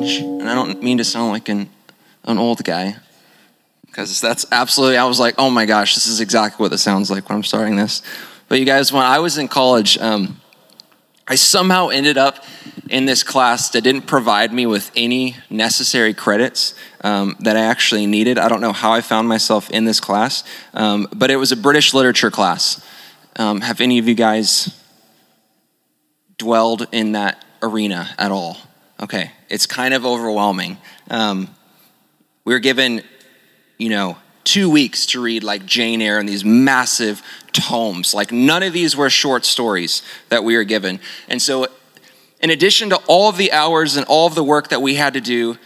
college, and I don't mean to sound like an, an old guy, because that's absolutely, I was like, oh my gosh, this is exactly what it sounds like when I'm starting this. But you guys, when I was in college, um, I somehow ended up in this class that didn't provide me with any necessary credits um, that I actually needed. I don't know how I found myself in this class, um, but it was a British literature class. Um, have any of you guys dwelled in that arena at all? Okay, it's kind of overwhelming. Um, we were given, you know, two weeks to read like Jane Eyre and these massive tomes. Like none of these were short stories that we were given. And so, in addition to all of the hours and all of the work that we had to do,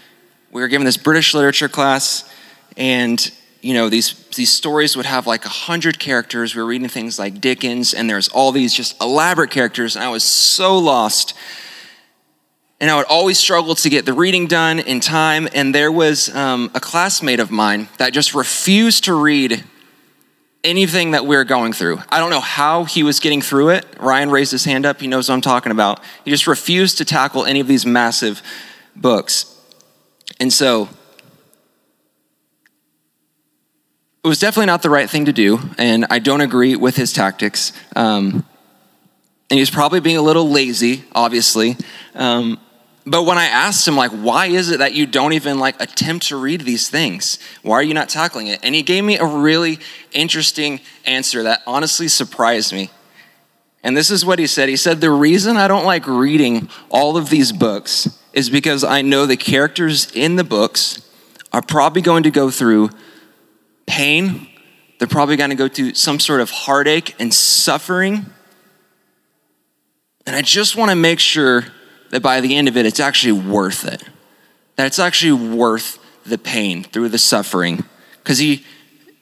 we were given this British literature class, and you know these these stories would have like a hundred characters. We were reading things like Dickens, and there's all these just elaborate characters, and I was so lost and I would always struggle to get the reading done in time. And there was um, a classmate of mine that just refused to read anything that we are going through. I don't know how he was getting through it. Ryan raised his hand up. He knows what I'm talking about. He just refused to tackle any of these massive books. And so it was definitely not the right thing to do. And I don't agree with his tactics. Um, and he was probably being a little lazy, obviously. Um, but when I asked him, like, why is it that you don't even like attempt to read these things? Why are you not tackling it? And he gave me a really interesting answer that honestly surprised me. And this is what he said. He said, The reason I don't like reading all of these books is because I know the characters in the books are probably going to go through pain. They're probably going to go through some sort of heartache and suffering. And I just want to make sure that by the end of it, it's actually worth it. That it's actually worth the pain through the suffering. Because he,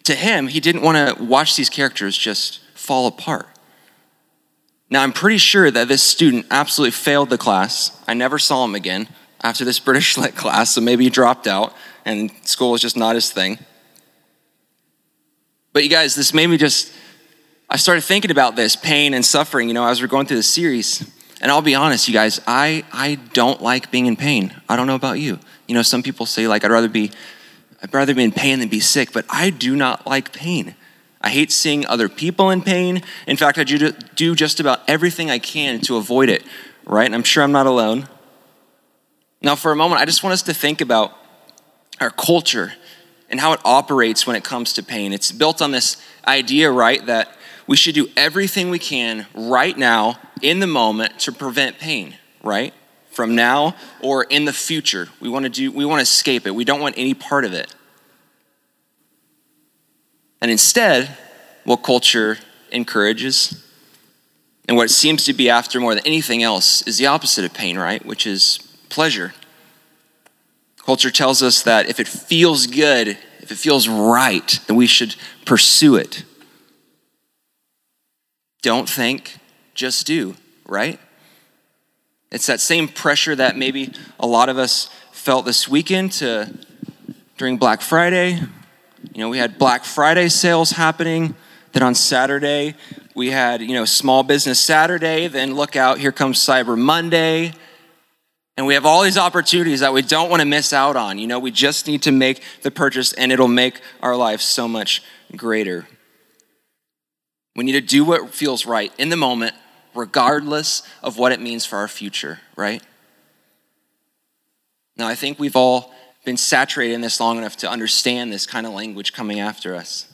to him, he didn't want to watch these characters just fall apart. Now, I'm pretty sure that this student absolutely failed the class. I never saw him again after this British Lit class, so maybe he dropped out and school was just not his thing. But you guys, this made me just, I started thinking about this pain and suffering, you know, as we're going through the series. And I'll be honest, you guys, I, I don't like being in pain. I don't know about you. You know, some people say, like, I'd rather be, I'd rather be in pain than be sick, but I do not like pain. I hate seeing other people in pain. In fact, I do, do just about everything I can to avoid it, right? And I'm sure I'm not alone. Now, for a moment, I just want us to think about our culture and how it operates when it comes to pain. It's built on this idea, right, that we should do everything we can right now in the moment to prevent pain, right? From now or in the future. We want to do we want to escape it. We don't want any part of it. And instead, what culture encourages and what it seems to be after more than anything else is the opposite of pain, right? Which is pleasure. Culture tells us that if it feels good, if it feels right, then we should pursue it. Don't think, just do, right? It's that same pressure that maybe a lot of us felt this weekend to during Black Friday. You know, we had Black Friday sales happening. Then on Saturday, we had, you know, Small Business Saturday. Then look out, here comes Cyber Monday. And we have all these opportunities that we don't want to miss out on. You know, we just need to make the purchase and it'll make our life so much greater. We need to do what feels right in the moment, regardless of what it means for our future, right? Now, I think we've all been saturated in this long enough to understand this kind of language coming after us.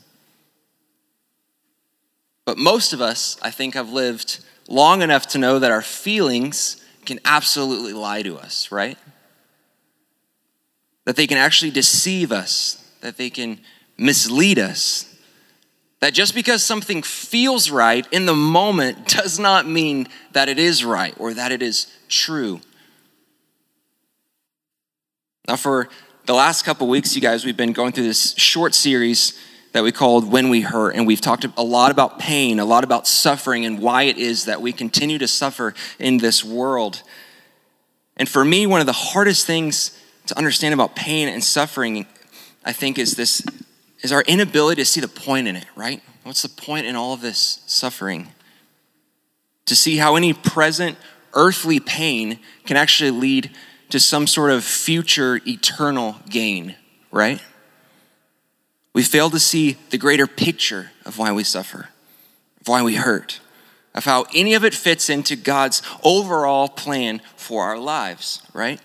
But most of us, I think, have lived long enough to know that our feelings can absolutely lie to us, right? That they can actually deceive us, that they can mislead us, that just because something feels right in the moment does not mean that it is right or that it is true. Now, for the last couple weeks, you guys, we've been going through this short series that we called When We Hurt, and we've talked a lot about pain, a lot about suffering, and why it is that we continue to suffer in this world. And for me, one of the hardest things to understand about pain and suffering, I think, is this is our inability to see the point in it, right? What's the point in all of this suffering? To see how any present earthly pain can actually lead to some sort of future eternal gain, right? We fail to see the greater picture of why we suffer, of why we hurt, of how any of it fits into God's overall plan for our lives, right?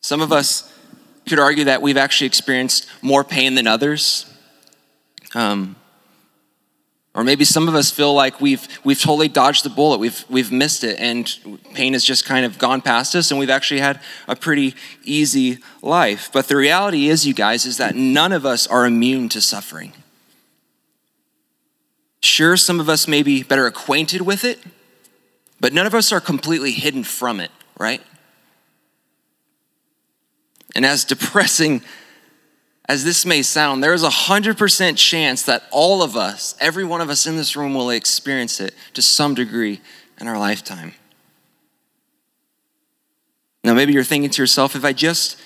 Some of us could argue that we've actually experienced more pain than others. Um, or maybe some of us feel like we've, we've totally dodged the bullet, we've, we've missed it, and pain has just kind of gone past us, and we've actually had a pretty easy life. But the reality is, you guys, is that none of us are immune to suffering. Sure, some of us may be better acquainted with it, but none of us are completely hidden from it, right? And as depressing as this may sound, there is a 100% chance that all of us, every one of us in this room, will experience it to some degree in our lifetime. Now, maybe you're thinking to yourself, if I just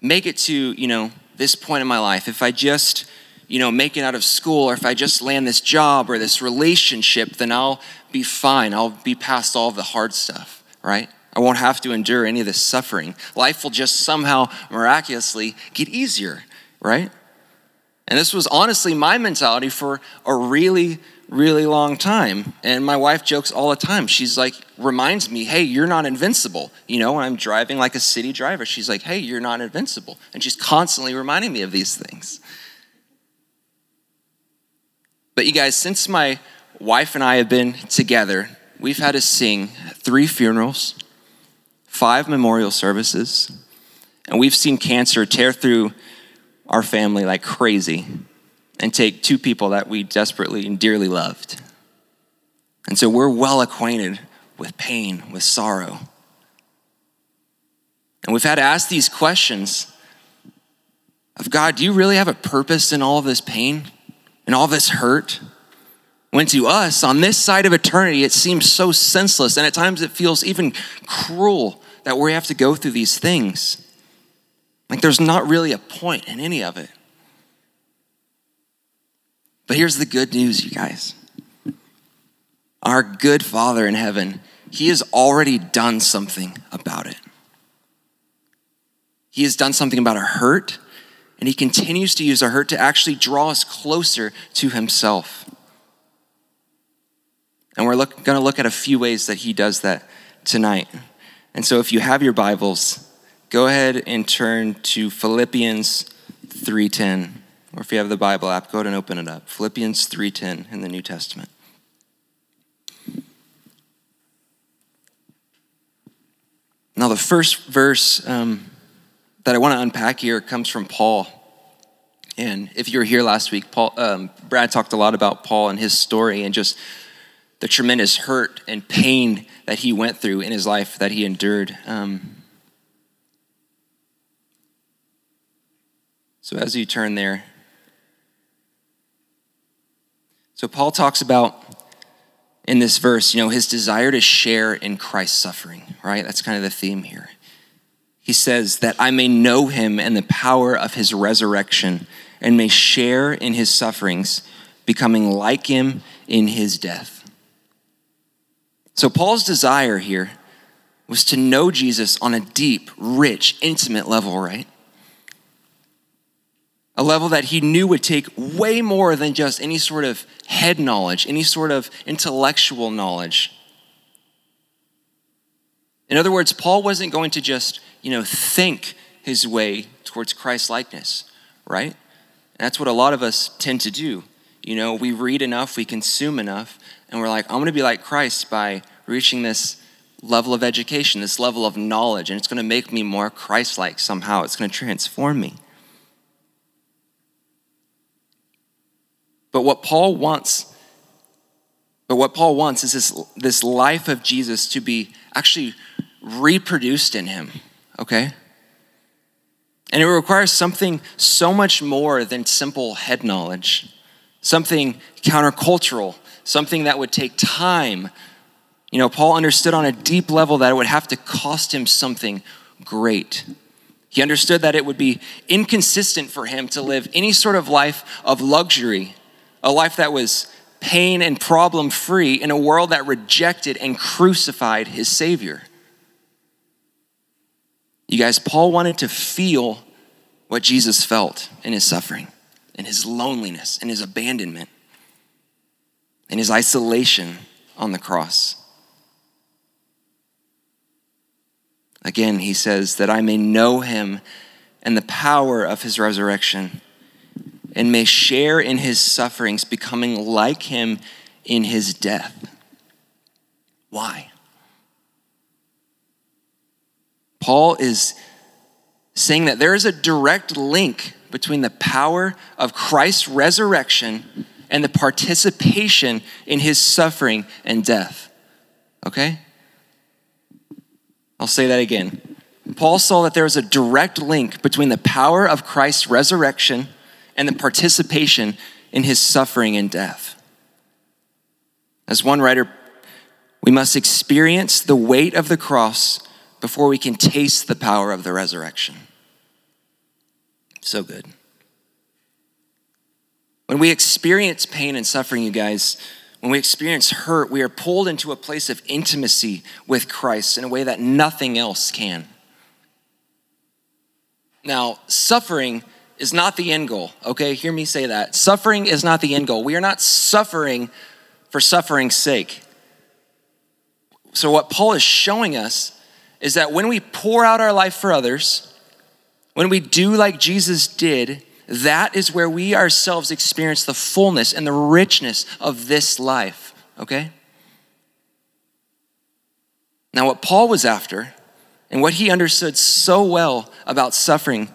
make it to, you know, this point in my life, if I just, you know, make it out of school, or if I just land this job or this relationship, then I'll be fine. I'll be past all the hard stuff, right? I won't have to endure any of this suffering. Life will just somehow miraculously get easier right? And this was honestly my mentality for a really, really long time. And my wife jokes all the time. She's like, reminds me, hey, you're not invincible. You know, when I'm driving like a city driver, she's like, hey, you're not invincible. And she's constantly reminding me of these things. But you guys, since my wife and I have been together, we've had to sing three funerals, five memorial services, and we've seen cancer tear through our family like crazy and take two people that we desperately and dearly loved. And so we're well acquainted with pain, with sorrow. And we've had to ask these questions of God, do you really have a purpose in all of this pain and all this hurt? When to us, on this side of eternity, it seems so senseless, and at times it feels even cruel that we have to go through these things. Like there's not really a point in any of it. But here's the good news, you guys. Our good Father in heaven, He has already done something about it. He has done something about our hurt, and He continues to use our hurt to actually draw us closer to Himself. And we're going to look at a few ways that He does that tonight. And so if you have your Bibles, go ahead and turn to Philippians 3:10 or if you have the Bible app go ahead and open it up. Philippians 3:10 in the New Testament. Now the first verse um, that I want to unpack here comes from Paul. And if you were here last week Paul um, Brad talked a lot about Paul and his story and just the tremendous hurt and pain that he went through in his life that he endured um, So as you turn there, so Paul talks about in this verse, you know, his desire to share in Christ's suffering, right? That's kind of the theme here. He says that I may know him and the power of his resurrection and may share in his sufferings, becoming like him in his death. So Paul's desire here was to know Jesus on a deep, rich, intimate level, right? a level that he knew would take way more than just any sort of head knowledge, any sort of intellectual knowledge. In other words, Paul wasn't going to just, you know, think his way towards Christ likeness, right? And that's what a lot of us tend to do. You know, we read enough, we consume enough, and we're like, I'm going to be like Christ by reaching this level of education, this level of knowledge, and it's going to make me more Christ like somehow. It's going to transform me. But what Paul wants, but what Paul wants is this, this life of Jesus to be actually reproduced in him, okay? And it requires something so much more than simple head knowledge, something countercultural, something that would take time. You know, Paul understood on a deep level that it would have to cost him something great. He understood that it would be inconsistent for him to live any sort of life of luxury a life that was pain and problem free in a world that rejected and crucified his Savior. You guys, Paul wanted to feel what Jesus felt in his suffering, in his loneliness, in his abandonment, in his isolation on the cross. Again, he says, that I may know him and the power of his resurrection, and may share in his sufferings, becoming like him in his death. Why? Paul is saying that there is a direct link between the power of Christ's resurrection and the participation in his suffering and death. Okay? I'll say that again. Paul saw that there was a direct link between the power of Christ's resurrection and the participation in his suffering and death. As one writer, we must experience the weight of the cross before we can taste the power of the resurrection. So good. When we experience pain and suffering, you guys, when we experience hurt, we are pulled into a place of intimacy with Christ in a way that nothing else can. Now, suffering is not the end goal, okay? Hear me say that. Suffering is not the end goal. We are not suffering for suffering's sake. So, what Paul is showing us is that when we pour out our life for others, when we do like Jesus did, that is where we ourselves experience the fullness and the richness of this life, okay? Now, what Paul was after and what he understood so well about suffering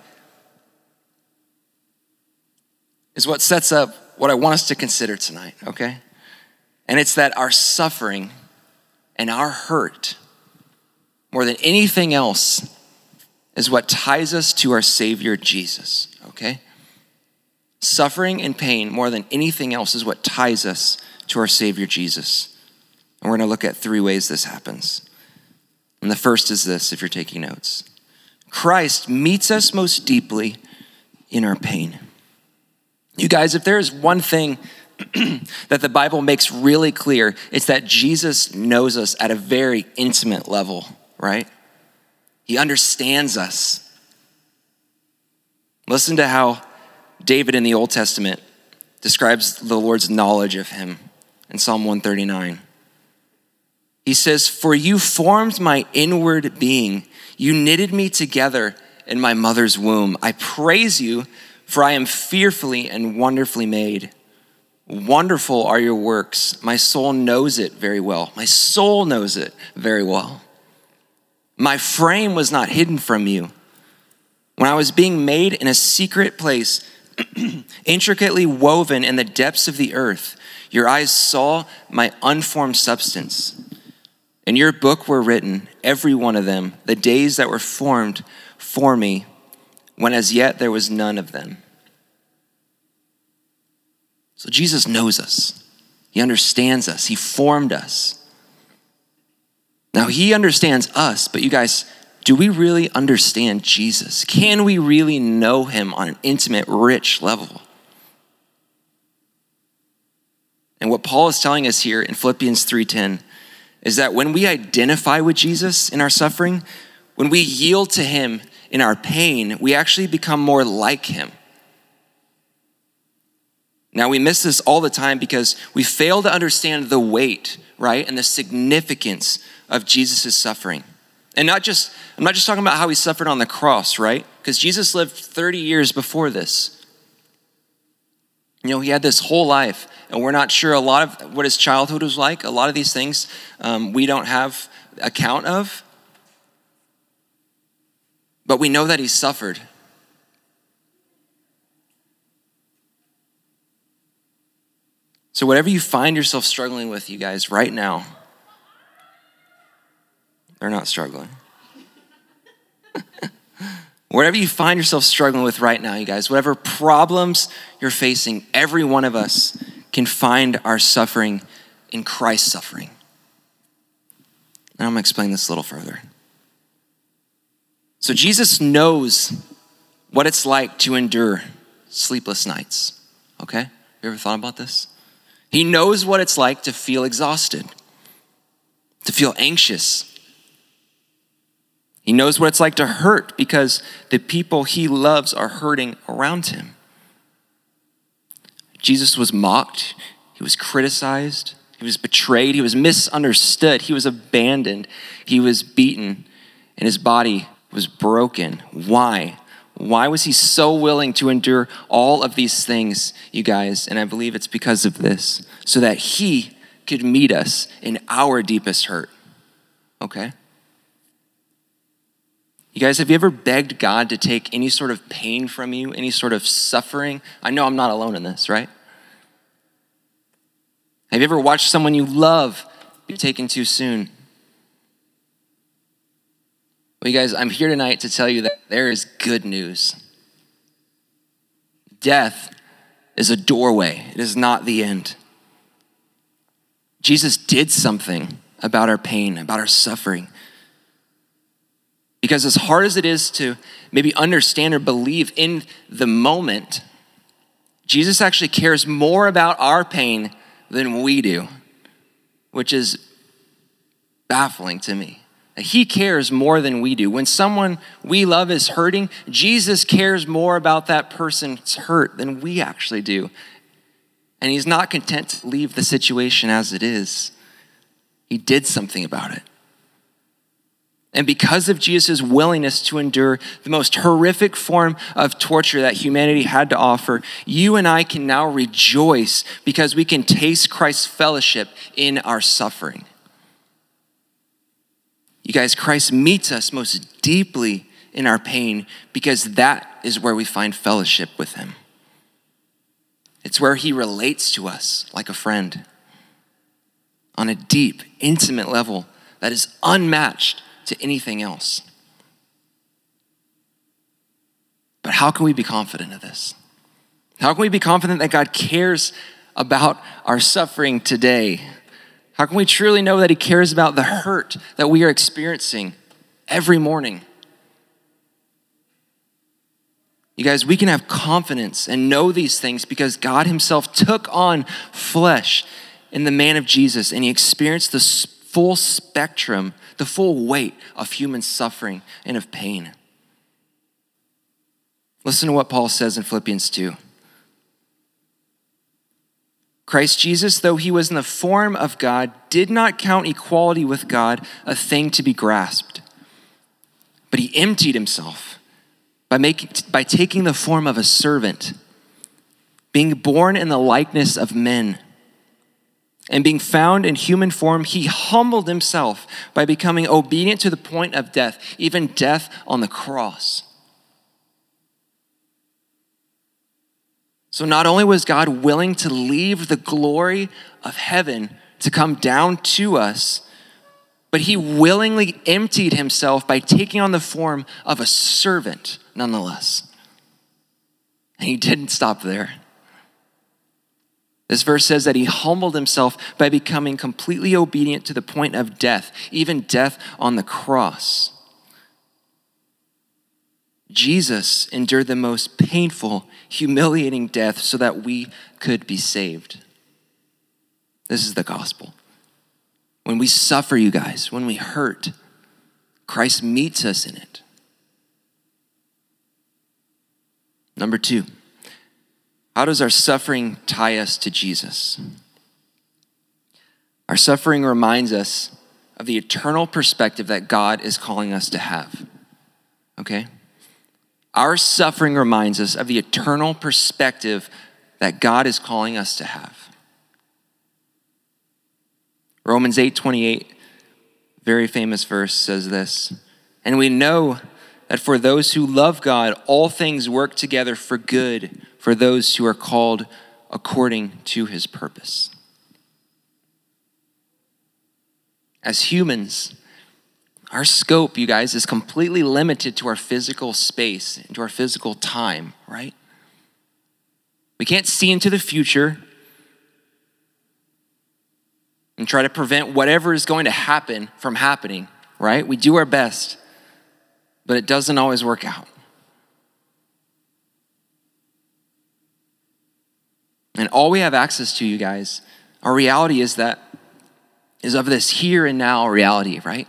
is what sets up what I want us to consider tonight, okay? And it's that our suffering and our hurt, more than anything else, is what ties us to our Savior Jesus, okay? Suffering and pain, more than anything else, is what ties us to our Savior Jesus. And we're gonna look at three ways this happens. And the first is this, if you're taking notes Christ meets us most deeply in our pain. You guys, if there is one thing that the Bible makes really clear, it's that Jesus knows us at a very intimate level, right? He understands us. Listen to how David in the Old Testament describes the Lord's knowledge of him in Psalm 139. He says, For you formed my inward being, you knitted me together in my mother's womb. I praise you, for I am fearfully and wonderfully made. Wonderful are your works. My soul knows it very well. My soul knows it very well. My frame was not hidden from you. When I was being made in a secret place, intricately woven in the depths of the earth, your eyes saw my unformed substance. In your book were written, every one of them, the days that were formed for me, when as yet there was none of them. So Jesus knows us, He understands us, He formed us. Now, He understands us, but you guys, do we really understand Jesus? Can we really know Him on an intimate, rich level? And what Paul is telling us here in Philippians 3:10 is that when we identify with Jesus in our suffering, when we yield to him in our pain, we actually become more like him. Now, we miss this all the time because we fail to understand the weight, right, and the significance of Jesus' suffering. And not just, I'm not just talking about how he suffered on the cross, right? Because Jesus lived 30 years before this. You know, he had this whole life, and we're not sure a lot of what his childhood was like. A lot of these things um, we don't have account of. But we know that he suffered. So, whatever you find yourself struggling with, you guys, right now, they're not struggling. whatever you find yourself struggling with right now, you guys, whatever problems you're facing, every one of us can find our suffering in Christ's suffering. And I'm going to explain this a little further. So, Jesus knows what it's like to endure sleepless nights. Okay? You ever thought about this? He knows what it's like to feel exhausted, to feel anxious. He knows what it's like to hurt because the people he loves are hurting around him. Jesus was mocked, he was criticized, he was betrayed, he was misunderstood, he was abandoned, he was beaten, and his body was broken. Why? Why was he so willing to endure all of these things, you guys? And I believe it's because of this, so that he could meet us in our deepest hurt. Okay? You guys, have you ever begged God to take any sort of pain from you, any sort of suffering? I know I'm not alone in this, right? Have you ever watched someone you love be taken too soon? Well, you guys, I'm here tonight to tell you that there is good news. Death is a doorway, it is not the end. Jesus did something about our pain, about our suffering. Because as hard as it is to maybe understand or believe in the moment, Jesus actually cares more about our pain than we do, which is baffling to me. He cares more than we do. When someone we love is hurting, Jesus cares more about that person's hurt than we actually do. And he's not content to leave the situation as it is. He did something about it. And because of Jesus' willingness to endure the most horrific form of torture that humanity had to offer, you and I can now rejoice because we can taste Christ's fellowship in our suffering. You guys, Christ meets us most deeply in our pain because that is where we find fellowship with Him. It's where He relates to us like a friend on a deep, intimate level that is unmatched to anything else. But how can we be confident of this? How can we be confident that God cares about our suffering today? How can we truly know that He cares about the hurt that we are experiencing every morning? You guys, we can have confidence and know these things because God Himself took on flesh in the man of Jesus and He experienced the full spectrum, the full weight of human suffering and of pain. Listen to what Paul says in Philippians 2. Christ Jesus, though he was in the form of God, did not count equality with God a thing to be grasped, but he emptied himself by, making, by taking the form of a servant, being born in the likeness of men and being found in human form, he humbled himself by becoming obedient to the point of death, even death on the cross. So, not only was God willing to leave the glory of heaven to come down to us, but he willingly emptied himself by taking on the form of a servant, nonetheless. And he didn't stop there. This verse says that he humbled himself by becoming completely obedient to the point of death, even death on the cross. Jesus endured the most painful, humiliating death so that we could be saved. This is the gospel. When we suffer, you guys, when we hurt, Christ meets us in it. Number two, how does our suffering tie us to Jesus? Our suffering reminds us of the eternal perspective that God is calling us to have. Okay? Our suffering reminds us of the eternal perspective that God is calling us to have. Romans 8:28 very famous verse says this. And we know that for those who love God, all things work together for good for those who are called according to his purpose. As humans, our scope, you guys, is completely limited to our physical space and to our physical time, right? We can't see into the future and try to prevent whatever is going to happen from happening, right? We do our best but it doesn't always work out. And all we have access to, you guys, our reality is that is of this here and now reality, right?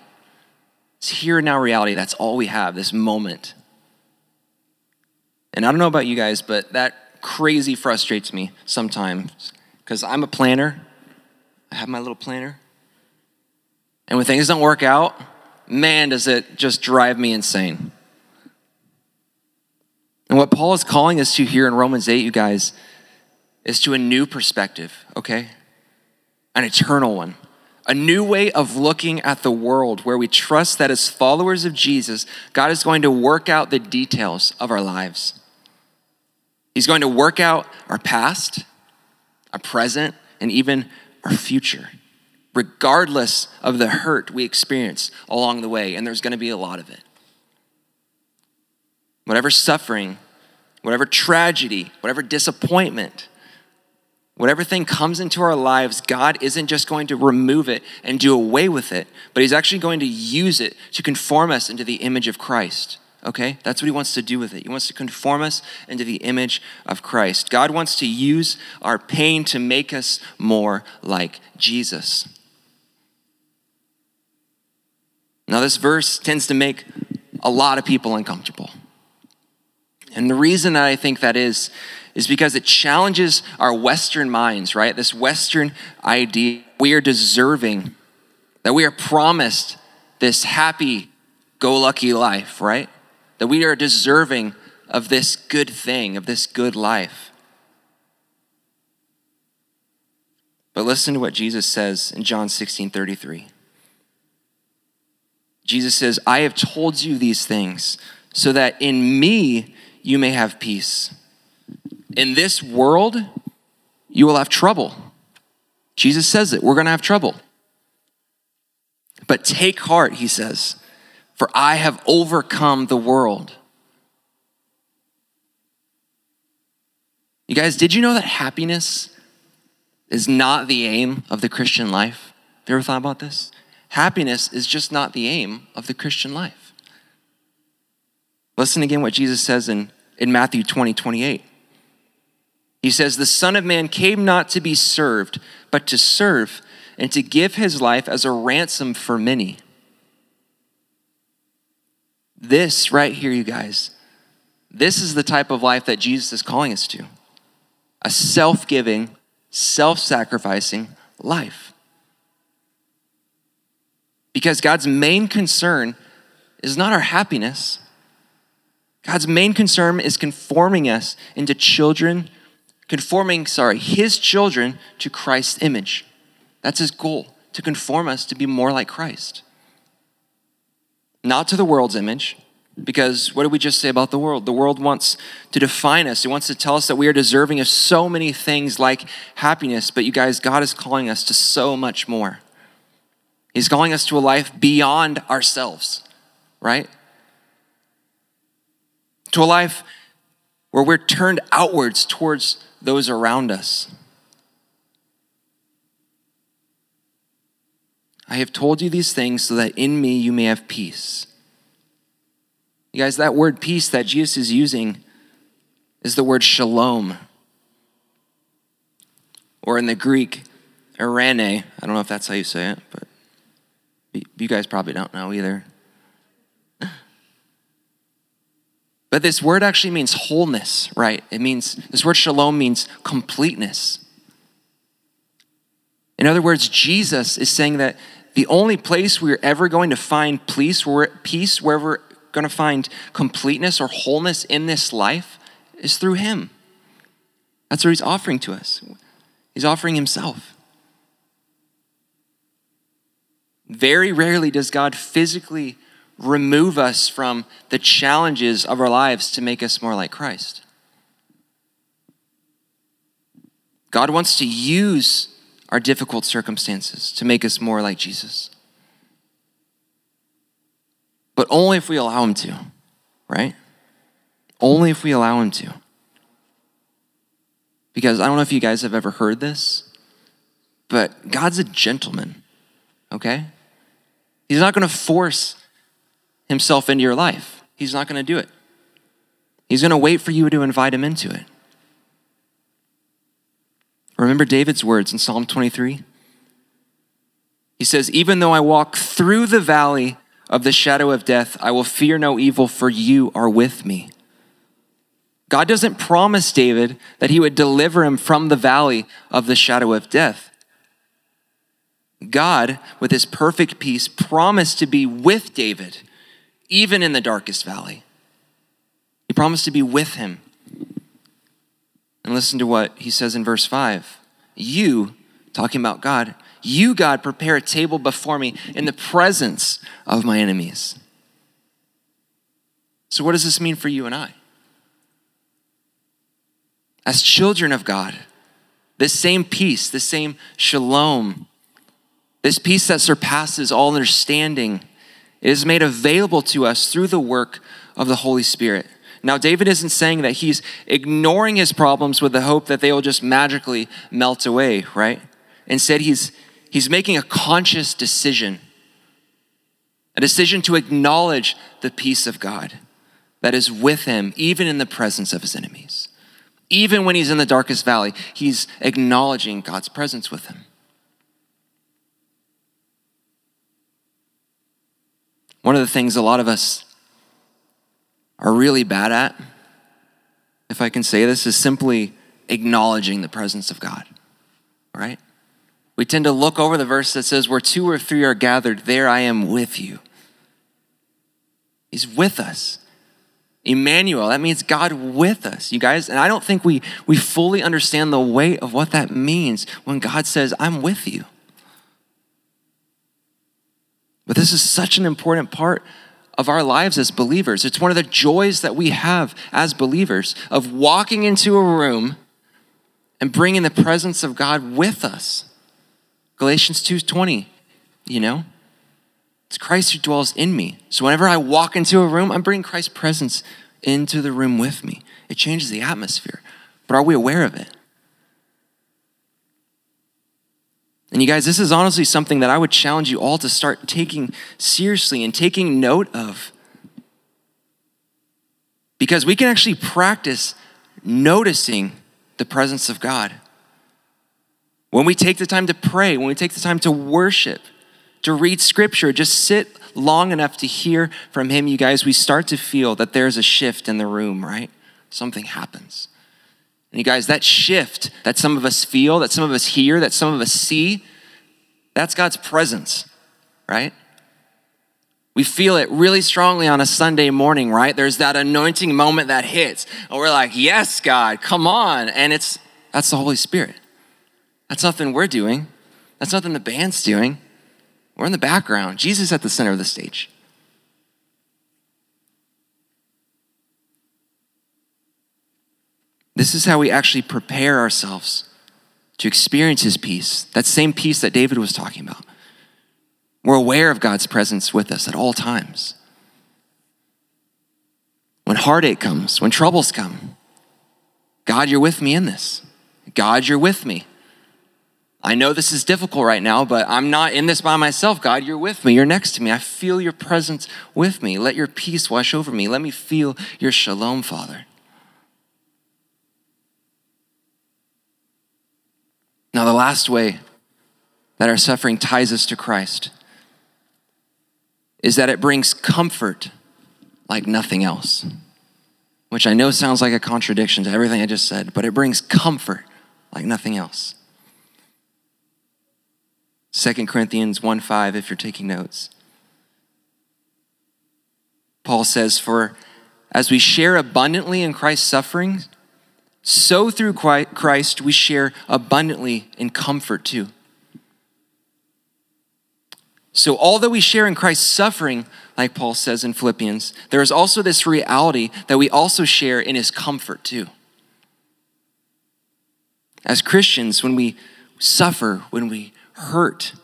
It's here and now reality. That's all we have, this moment. And I don't know about you guys, but that crazy frustrates me sometimes because I'm a planner. I have my little planner. And when things don't work out, man, does it just drive me insane. And what Paul is calling us to here in Romans 8, you guys, is to a new perspective, okay? An eternal one. A new way of looking at the world where we trust that as followers of Jesus, God is going to work out the details of our lives. He's going to work out our past, our present, and even our future, regardless of the hurt we experience along the way. And there's going to be a lot of it. Whatever suffering, whatever tragedy, whatever disappointment, whatever thing comes into our lives, God isn't just going to remove it and do away with it, but He's actually going to use it to conform us into the image of Christ. Okay? That's what He wants to do with it. He wants to conform us into the image of Christ. God wants to use our pain to make us more like Jesus. Now, this verse tends to make a lot of people uncomfortable. And the reason that I think that is, is because it challenges our Western minds, right? This Western idea we are deserving, that we are promised this happy, go lucky life, right? That we are deserving of this good thing, of this good life. But listen to what Jesus says in John 16 33. Jesus says, I have told you these things so that in me you may have peace. In this world, you will have trouble. Jesus says it. We're going to have trouble. But take heart, he says, for I have overcome the world. You guys, did you know that happiness is not the aim of the Christian life? Have you ever thought about this? Happiness is just not the aim of the Christian life. Listen again what Jesus says in, in Matthew 20, 28. He says, The Son of Man came not to be served, but to serve and to give his life as a ransom for many. This right here, you guys, this is the type of life that Jesus is calling us to a self giving, self sacrificing life. Because God's main concern is not our happiness. God's main concern is conforming us into children, conforming, sorry, his children to Christ's image. That's his goal, to conform us to be more like Christ not to the world's image. Because what did we just say about the world? The world wants to define us. It wants to tell us that we are deserving of so many things like happiness. But you guys, God is calling us to so much more. He's calling us to a life beyond ourselves, right? To a life where we're turned outwards towards those around us. I have told you these things so that in me you may have peace. You guys, that word peace that Jesus is using is the word shalom. Or in the Greek, eirene. I don't know if that's how you say it, but you guys probably don't know either. But this word actually means wholeness, right? It means, this word shalom means completeness. In other words, Jesus is saying that the only place we're ever going to find peace, where, peace, where we're going to find completeness or wholeness in this life, is through Him. That's what He's offering to us. He's offering Himself. Very rarely does God physically remove us from the challenges of our lives to make us more like Christ. God wants to use our difficult circumstances to make us more like Jesus. But only if we allow Him to, right? Only if we allow Him to. Because I don't know if you guys have ever heard this, but God's a gentleman, okay? He's not going to force Himself into your life, He's not going to do it. He's going to wait for you to invite Him into it. Remember David's words in Psalm 23? He says, Even though I walk through the valley of the shadow of death, I will fear no evil, for you are with me. God doesn't promise David that he would deliver him from the valley of the shadow of death. God, with his perfect peace, promised to be with David, even in the darkest valley. He promised to be with him. And listen to what he says in verse 5. You, talking about God, you, God, prepare a table before me in the presence of my enemies. So, what does this mean for you and I? As children of God, this same peace, this same shalom, this peace that surpasses all understanding, is made available to us through the work of the Holy Spirit. Now, David isn't saying that he's ignoring his problems with the hope that they will just magically melt away, right? Instead, he's, he's making a conscious decision, a decision to acknowledge the peace of God that is with him, even in the presence of his enemies. Even when he's in the darkest valley, he's acknowledging God's presence with him. One of the things a lot of us are really bad at, if I can say this, is simply acknowledging the presence of God, right? We tend to look over the verse that says, Where two or three are gathered, there I am with you. He's with us. Emmanuel, that means God with us, you guys. And I don't think we, we fully understand the weight of what that means when God says, I'm with you. But this is such an important part of our lives as believers. It's one of the joys that we have as believers of walking into a room and bringing the presence of God with us. Galatians 2:20, you know? It's Christ who dwells in me. So whenever I walk into a room, I'm bringing Christ's presence into the room with me. It changes the atmosphere. But are we aware of it? And you guys, this is honestly something that I would challenge you all to start taking seriously and taking note of. Because we can actually practice noticing the presence of God. When we take the time to pray, when we take the time to worship, to read scripture, just sit long enough to hear from Him, you guys, we start to feel that there's a shift in the room, right? Something happens. And you guys, that shift that some of us feel, that some of us hear, that some of us see, that's God's presence, right? We feel it really strongly on a Sunday morning, right? There's that anointing moment that hits, and we're like, "Yes, God, come on!" And it's that's the Holy Spirit. That's nothing we're doing. That's nothing the band's doing. We're in the background. Jesus at the center of the stage. This is how we actually prepare ourselves to experience his peace, that same peace that David was talking about. We're aware of God's presence with us at all times. When heartache comes, when troubles come, God, you're with me in this. God, you're with me. I know this is difficult right now, but I'm not in this by myself. God, you're with me. You're next to me. I feel your presence with me. Let your peace wash over me. Let me feel your shalom, Father. Now, the last way that our suffering ties us to Christ is that it brings comfort like nothing else, which I know sounds like a contradiction to everything I just said, but it brings comfort like nothing else. 2 Corinthians 1 5, if you're taking notes. Paul says, For as we share abundantly in Christ's sufferings, so through Christ we share abundantly in comfort too. So, although we share in Christ's suffering, like Paul says in Philippians, there is also this reality that we also share in his comfort too. As Christians, when we suffer, when we hurt,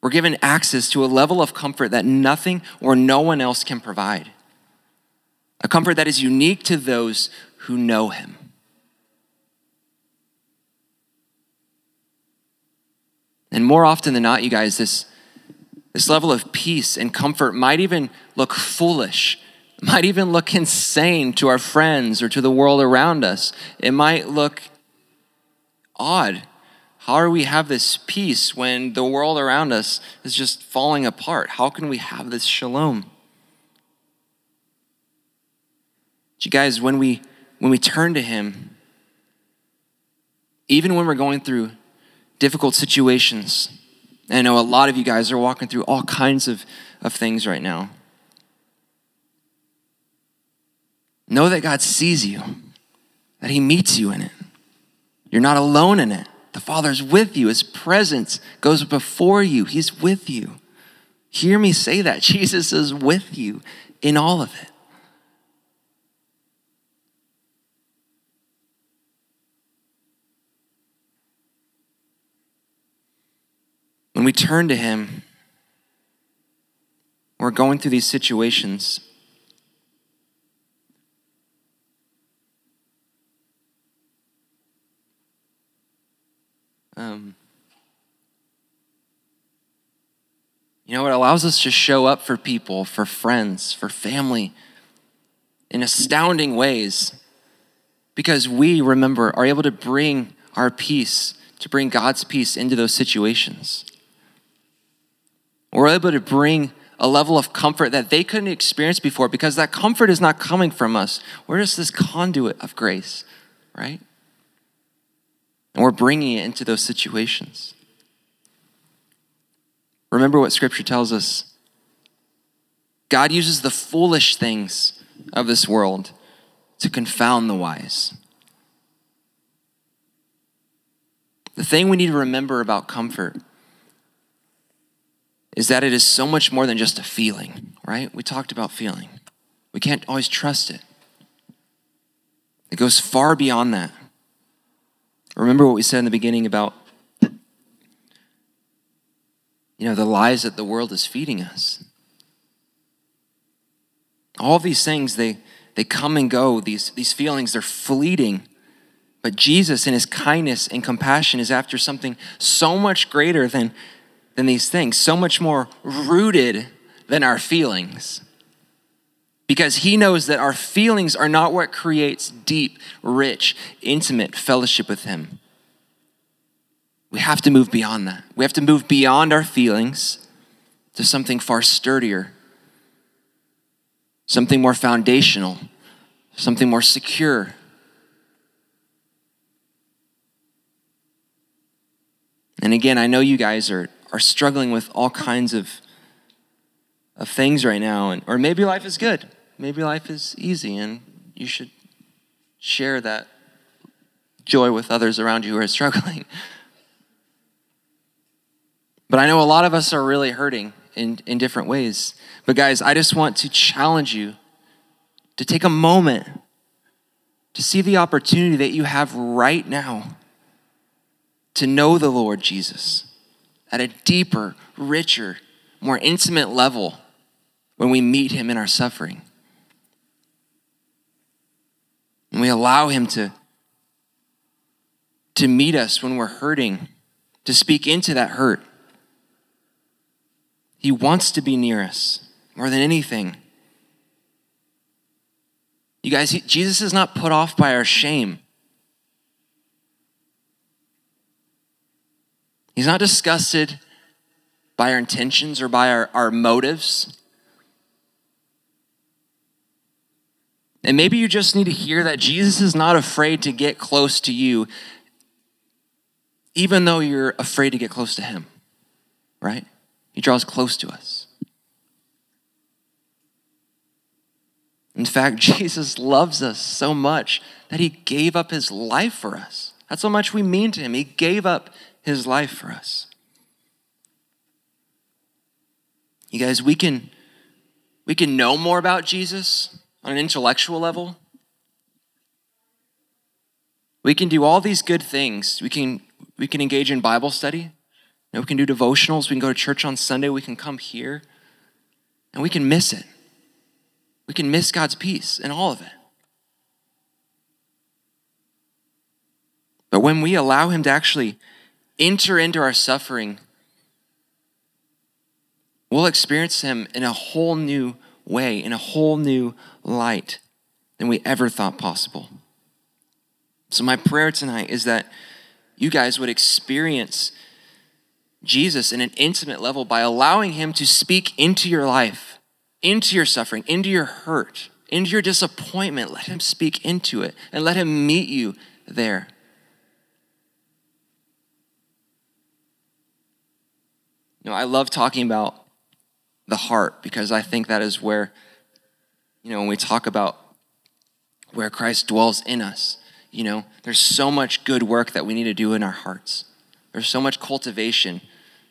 we're given access to a level of comfort that nothing or no one else can provide. A comfort that is unique to those who know him. And more often than not, you guys, this, this level of peace and comfort might even look foolish, might even look insane to our friends or to the world around us. It might look odd. How do we have this peace when the world around us is just falling apart? How can we have this shalom? You guys, when we when we turn to him, even when we're going through difficult situations, and I know a lot of you guys are walking through all kinds of, of things right now. Know that God sees you, that He meets you in it. You're not alone in it. The Father's with you. His presence goes before you, He's with you. Hear me say that. Jesus is with you in all of it. When we turn to Him, we're going through these situations. Um, you know, it allows us to show up for people, for friends, for family in astounding ways because we, remember, are able to bring our peace, to bring God's peace into those situations. We're able to bring a level of comfort that they couldn't experience before because that comfort is not coming from us. We're just this conduit of grace, right? And we're bringing it into those situations. Remember what Scripture tells us God uses the foolish things of this world to confound the wise. The thing we need to remember about comfort is that it is so much more than just a feeling, right? We talked about feeling. We can't always trust it. It goes far beyond that. Remember what we said in the beginning about you know the lies that the world is feeding us. All these things they they come and go. These these feelings they're fleeting. But Jesus in his kindness and compassion is after something so much greater than than these things, so much more rooted than our feelings. Because he knows that our feelings are not what creates deep, rich, intimate fellowship with him. We have to move beyond that. We have to move beyond our feelings to something far sturdier, something more foundational, something more secure. And again, I know you guys are are struggling with all kinds of, of things right now, and, or maybe life is good. Maybe life is easy, and you should share that joy with others around you who are struggling. But I know a lot of us are really hurting in, in different ways. But guys, I just want to challenge you to take a moment to see the opportunity that you have right now to know the Lord Jesus at a deeper, richer, more intimate level when we meet Him in our suffering. And we allow Him to, to meet us when we're hurting, to speak into that hurt. He wants to be near us more than anything. You guys, Jesus is not put off by our shame. He's not disgusted by our intentions or by our, our motives. And maybe you just need to hear that Jesus is not afraid to get close to you, even though you're afraid to get close to him, right? He draws close to us. In fact, Jesus loves us so much that he gave up his life for us. That's how much we mean to him. He gave up his life for us. You guys, we can we can know more about Jesus on an intellectual level. We can do all these good things. We can we can engage in Bible study. You know, we can do devotionals. We can go to church on Sunday. We can come here. And we can miss it. We can miss God's peace in all of it. But when we allow Him to actually enter into our suffering, we'll experience Him in a whole new way, in a whole new light than we ever thought possible. So, my prayer tonight is that you guys would experience Jesus in an intimate level by allowing him to speak into your life, into your suffering, into your hurt, into your disappointment. Let him speak into it and let him meet you there. You know, I love talking about the heart because I think that is where, you know, when we talk about where Christ dwells in us, you know, there's so much good work that we need to do in our hearts. There's so much cultivation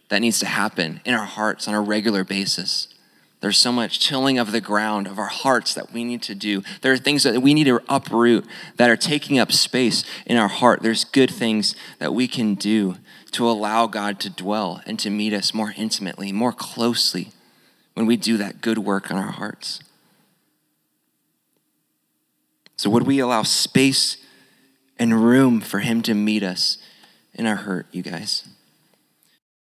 that needs to happen in our hearts on a regular basis. There's so much tilling of the ground of our hearts that we need to do. There are things that we need to uproot that are taking up space in our heart. There's good things that we can do to allow God to dwell and to meet us more intimately, more closely when we do that good work on our hearts. So, would we allow space and room for Him to meet us in our hurt, you guys?